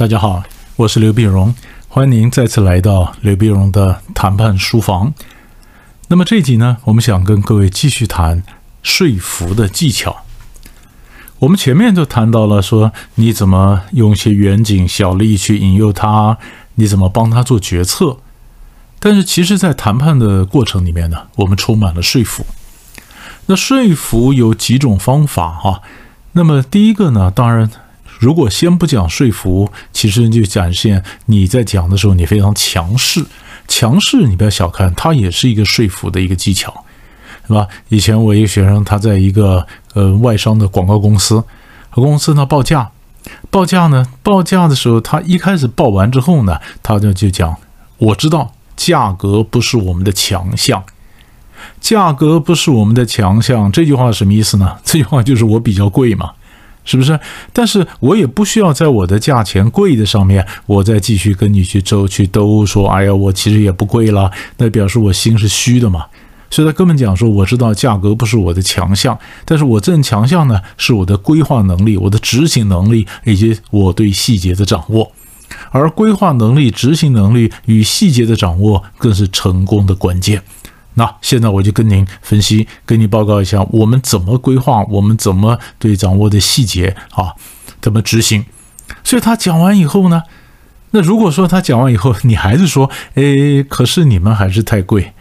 大家好，我是刘碧荣，欢迎您再次来到刘碧荣的谈判书房。那么这集呢，我们想跟各位继续谈说服的技巧。我们前面就谈到了说，你怎么用一些远景小利去引诱他，你怎么帮他做决策。但是其实，在谈判的过程里面呢，我们充满了说服。那说服有几种方法哈。那么第一个呢，当然。如果先不讲说服，其实就展现你在讲的时候你非常强势。强势你不要小看，它也是一个说服的一个技巧，是吧？以前我一个学生，他在一个呃外商的广告公司，公司呢报价，报价呢报价的时候，他一开始报完之后呢，他就就讲，我知道价格不是我们的强项，价格不是我们的强项。这句话什么意思呢？这句话就是我比较贵嘛。是不是？但是我也不需要在我的价钱贵的上面，我再继续跟你去周去兜说，哎呀，我其实也不贵了，那表示我心是虚的嘛。所以他根本讲说，我知道价格不是我的强项，但是我这强项呢是我的规划能力、我的执行能力以及我对细节的掌握，而规划能力、执行能力与细节的掌握更是成功的关键。那现在我就跟您分析，跟你报告一下，我们怎么规划，我们怎么对掌握的细节啊，怎么执行。所以他讲完以后呢，那如果说他讲完以后，你还是说，哎，可是你们还是太贵，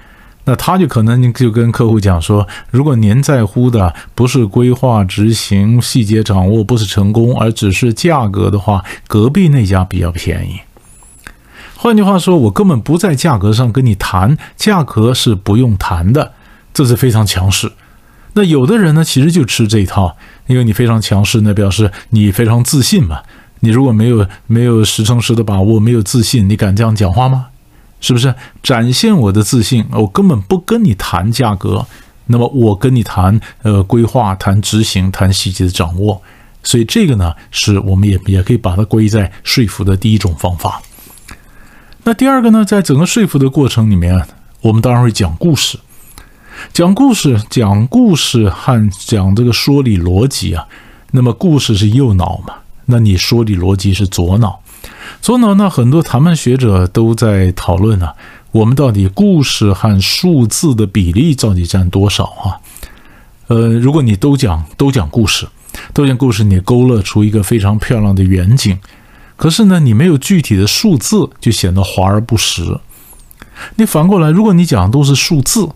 那他就可能就跟客户讲说，如果您在乎的不是规划、执行、细节掌握，不是成功，而只是价格的话，隔壁那家比较便宜。换句话说，我根本不在价格上跟你谈，价格是不用谈的，这是非常强势。那有的人呢，其实就吃这一套，因为你非常强势，那表示你非常自信嘛。你如果没有没有十成十的把握，没有自信，你敢这样讲话吗？是不是？展现我的自信，我根本不跟你谈价格，那么我跟你谈呃规划、谈执行、谈细节的掌握。所以这个呢，是我们也也可以把它归在说服的第一种方法。那第二个呢，在整个说服的过程里面，我们当然会讲故事，讲故事，讲故事和讲这个说理逻辑啊。那么故事是右脑嘛？那你说理逻辑是左脑，左脑呢？很多谈判学者都在讨论啊，我们到底故事和数字的比例到底占多少啊？呃，如果你都讲都讲故事，都讲故事，你勾勒出一个非常漂亮的远景。可是呢，你没有具体的数字，就显得华而不实。你反过来，如果你讲的都是数字，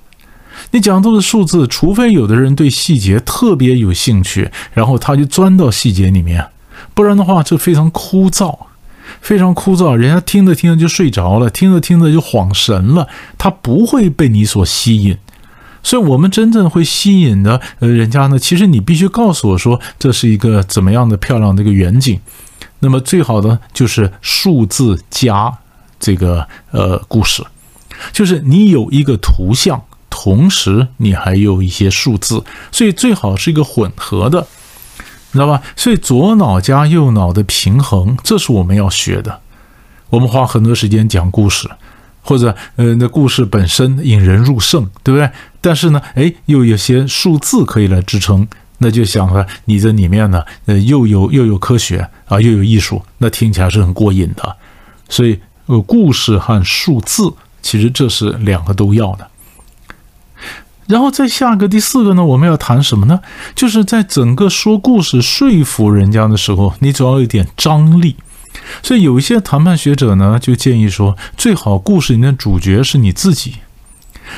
你讲的都是数字，除非有的人对细节特别有兴趣，然后他就钻到细节里面，不然的话，这非常枯燥，非常枯燥。人家听着听着就睡着了，听着听着就恍神了，他不会被你所吸引。所以，我们真正会吸引的呃人家呢，其实你必须告诉我说，这是一个怎么样的漂亮的一个远景。那么最好的就是数字加这个呃故事，就是你有一个图像，同时你还有一些数字，所以最好是一个混合的，你知道吧？所以左脑加右脑的平衡，这是我们要学的。我们花很多时间讲故事，或者呃那故事本身引人入胜，对不对？但是呢，哎，又有些数字可以来支撑。那就想了，你这里面呢，呃，又有又有科学啊，又有艺术，那听起来是很过瘾的。所以，呃，故事和数字，其实这是两个都要的。然后再下个第四个呢，我们要谈什么呢？就是在整个说故事说服人家的时候，你总要有点张力。所以有一些谈判学者呢，就建议说，最好故事里面的主角是你自己。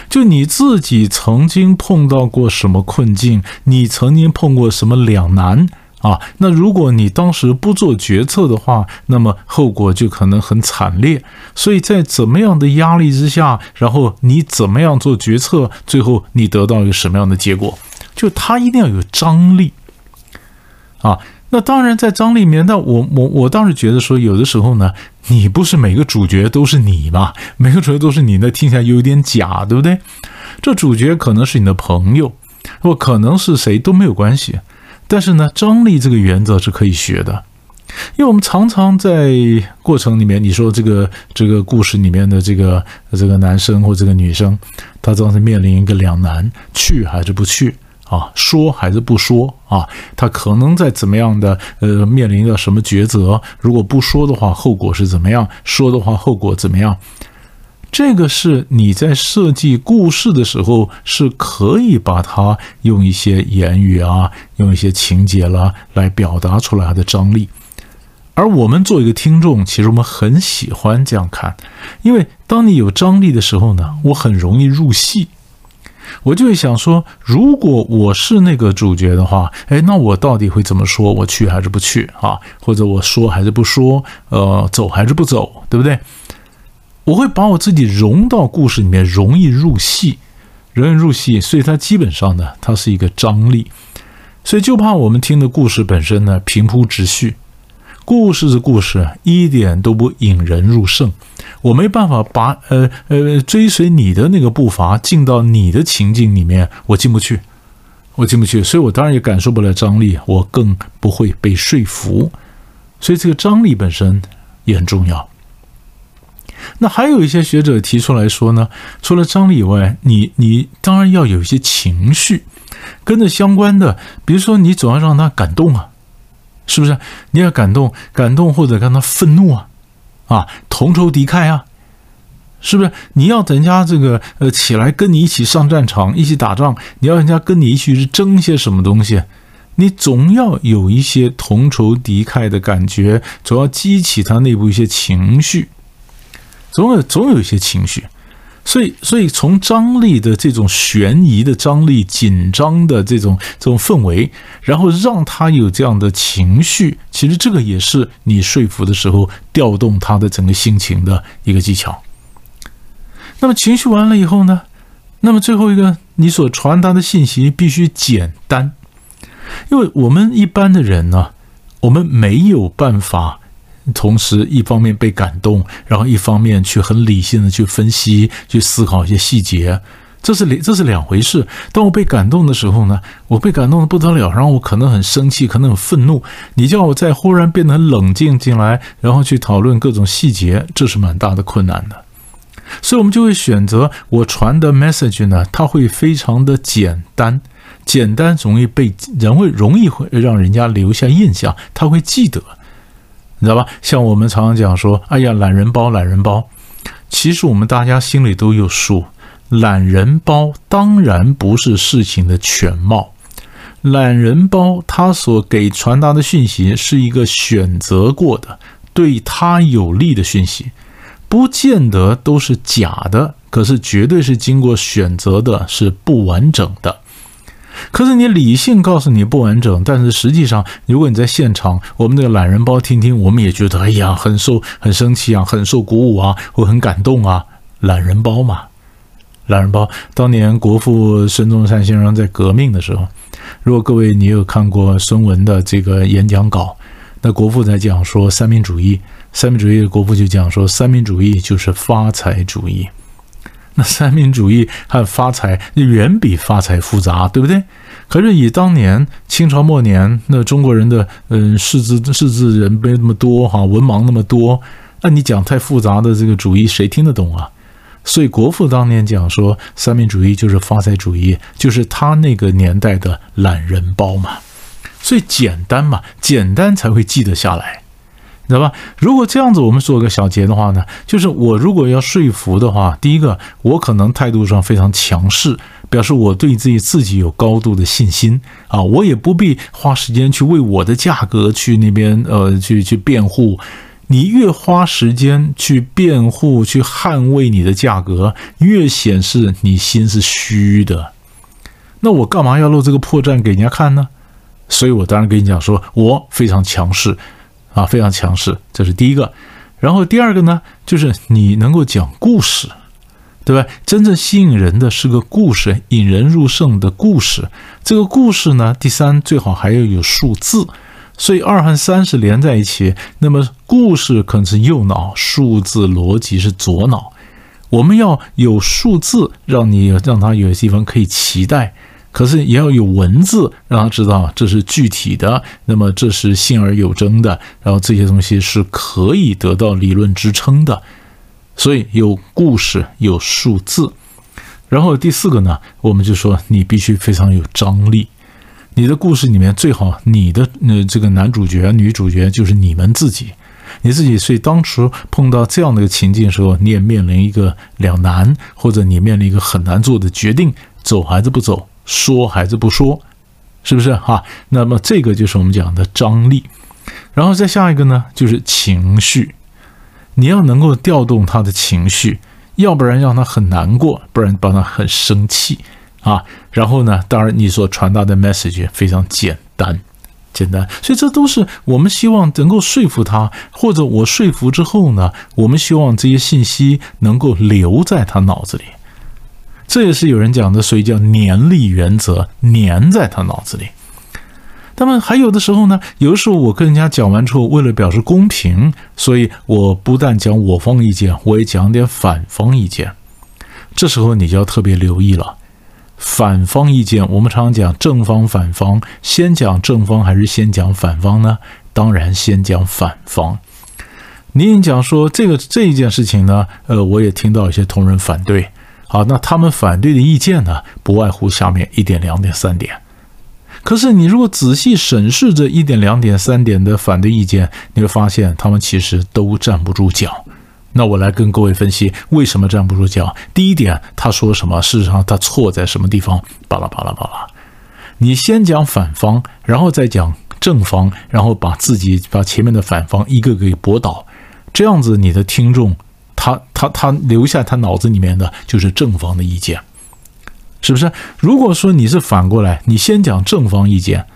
就你自己曾经碰到过什么困境？你曾经碰过什么两难啊？那如果你当时不做决策的话，那么后果就可能很惨烈。所以在怎么样的压力之下，然后你怎么样做决策，最后你得到一个什么样的结果？就他一定要有张力啊！那当然，在张力里面，那我我我倒是觉得说，有的时候呢，你不是每个主角都是你吧，每个主角都是你，那听起来有点假，对不对？这主角可能是你的朋友，或可能是谁都没有关系。但是呢，张力这个原则是可以学的，因为我们常常在过程里面，你说这个这个故事里面的这个这个男生或这个女生，他总是面临一个两难，去还是不去啊，说还是不说啊？他可能在怎么样的呃面临着什么抉择？如果不说的话，后果是怎么样？说的话，后果怎么样？这个是你在设计故事的时候是可以把它用一些言语啊，用一些情节啦来表达出来的张力。而我们做一个听众，其实我们很喜欢这样看，因为当你有张力的时候呢，我很容易入戏。我就会想说，如果我是那个主角的话，哎，那我到底会怎么说？我去还是不去啊？或者我说还是不说？呃，走还是不走？对不对？我会把我自己融到故事里面，容易入戏，容易入戏，所以它基本上呢，它是一个张力。所以就怕我们听的故事本身呢平铺直叙，故事是故事，一点都不引人入胜。我没办法把呃呃追随你的那个步伐进到你的情境里面，我进不去，我进不去，所以我当然也感受不了张力，我更不会被说服，所以这个张力本身也很重要。那还有一些学者提出来说呢，除了张力以外，你你当然要有一些情绪跟着相关的，比如说你总要让他感动啊，是不是？你要感动，感动或者让他愤怒啊。啊，同仇敌忾啊，是不是？你要人家这个呃起来跟你一起上战场，一起打仗，你要人家跟你一起去争些什么东西，你总要有一些同仇敌忾的感觉，总要激起他内部一些情绪，总有总有一些情绪。所以，所以从张力的这种悬疑的张力、紧张的这种这种氛围，然后让他有这样的情绪，其实这个也是你说服的时候调动他的整个心情的一个技巧。那么情绪完了以后呢？那么最后一个，你所传达的信息必须简单，因为我们一般的人呢，我们没有办法。同时，一方面被感动，然后一方面去很理性的去分析、去思考一些细节，这是两这是两回事。当我被感动的时候呢，我被感动的不得了，然后我可能很生气，可能很愤怒。你叫我再忽然变得很冷静进来，然后去讨论各种细节，这是蛮大的困难的。所以，我们就会选择我传的 message 呢，它会非常的简单，简单容易被人会容易会让人家留下印象，他会记得。知道吧？像我们常常讲说：“哎呀，懒人包，懒人包。”其实我们大家心里都有数，懒人包当然不是事情的全貌。懒人包他所给传达的讯息是一个选择过的、对他有利的讯息，不见得都是假的，可是绝对是经过选择的，是不完整的。可是你理性告诉你不完整，但是实际上，如果你在现场，我们那个懒人包听听，我们也觉得哎呀，很受很生气啊，很受鼓舞啊，会很感动啊。懒人包嘛，懒人包。当年国父孙中山先生在革命的时候，如果各位你有看过孙文的这个演讲稿，那国父在讲说三民主义，三民主义的国父就讲说三民主义就是发财主义。那三民主义和发财远比发财复杂，对不对？可是以当年清朝末年那中国人的嗯识字识字人没那么多哈，文盲那么多，那你讲太复杂的这个主义，谁听得懂啊？所以国父当年讲说三民主义就是发财主义，就是他那个年代的懒人包嘛。所以简单嘛，简单才会记得下来。知道吧？如果这样子，我们做个小结的话呢，就是我如果要说服的话，第一个，我可能态度上非常强势，表示我对自己自己有高度的信心啊，我也不必花时间去为我的价格去那边呃去去辩护。你越花时间去辩护、去捍卫你的价格，越显示你心是虚的。那我干嘛要露这个破绽给人家看呢？所以我当然跟你讲说，我非常强势。啊，非常强势，这是第一个。然后第二个呢，就是你能够讲故事，对吧？真正吸引人的是个故事，引人入胜的故事。这个故事呢，第三最好还要有数字。所以二和三是连在一起，那么故事可能是右脑，数字逻辑是左脑。我们要有数字，让你让他有地方可以期待。可是也要有文字，让他知道这是具体的，那么这是信而有征的，然后这些东西是可以得到理论支撑的。所以有故事，有数字。然后第四个呢，我们就说你必须非常有张力。你的故事里面最好你的呃这个男主角、女主角就是你们自己，你自己。所以当时碰到这样的一个情境的时候，你也面临一个两难，或者你面临一个很难做的决定：走还是不走，说还是不说，是不是哈？那么这个就是我们讲的张力。然后再下一个呢，就是情绪，你要能够调动他的情绪，要不然让他很难过，不然帮他很生气。啊，然后呢？当然，你所传达的 message 非常简单，简单，所以这都是我们希望能够说服他，或者我说服之后呢，我们希望这些信息能够留在他脑子里。这也是有人讲的，所以叫粘力原则，粘在他脑子里。那么还有的时候呢，有的时候我跟人家讲完之后，为了表示公平，所以我不但讲我方意见，我也讲点反方意见。这时候你就要特别留意了。反方意见，我们常常讲正方、反方，先讲正方还是先讲反方呢？当然先讲反方。您讲说这个这一件事情呢，呃，我也听到一些同仁反对。啊，那他们反对的意见呢，不外乎下面一点、两点、三点。可是你如果仔细审视这一点、两点、三点的反对意见，你会发现他们其实都站不住脚。那我来跟各位分析为什么站不住脚。第一点，他说什么？事实上，他错在什么地方？巴拉巴拉巴拉。你先讲反方，然后再讲正方，然后把自己把前面的反方一个个给驳倒。这样子，你的听众他他他留下他脑子里面的就是正方的意见，是不是？如果说你是反过来，你先讲正方意见。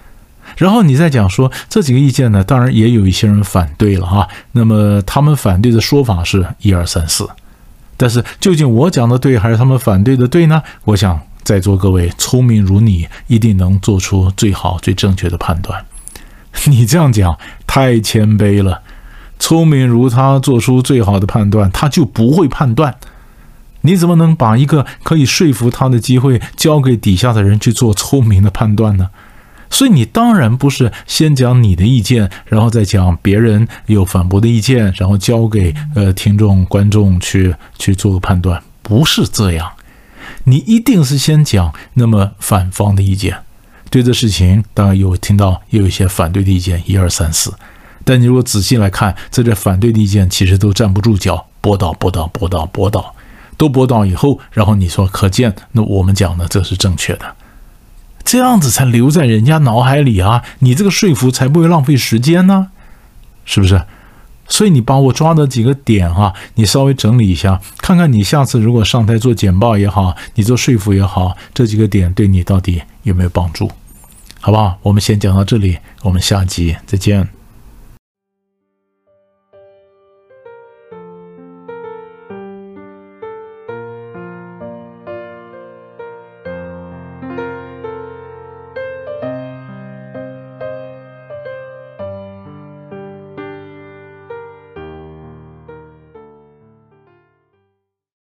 然后你再讲说这几个意见呢，当然也有一些人反对了哈。那么他们反对的说法是一二三四，但是究竟我讲的对还是他们反对的对呢？我想在座各位聪明如你，一定能做出最好最正确的判断。你这样讲太谦卑了，聪明如他做出最好的判断，他就不会判断。你怎么能把一个可以说服他的机会交给底下的人去做聪明的判断呢？所以你当然不是先讲你的意见，然后再讲别人有反驳的意见，然后交给呃听众观众去去做个判断，不是这样。你一定是先讲那么反方的意见，对这事情当然有听到也有一些反对的意见，一二三四。但你如果仔细来看，这些反对的意见其实都站不住脚，驳倒驳倒驳倒驳倒，都驳倒以后，然后你说可见那我们讲的这是正确的。这样子才留在人家脑海里啊！你这个说服才不会浪费时间呢，是不是？所以你把我抓的几个点哈，你稍微整理一下，看看你下次如果上台做简报也好，你做说服也好，这几个点对你到底有没有帮助？好不好？我们先讲到这里，我们下集再见。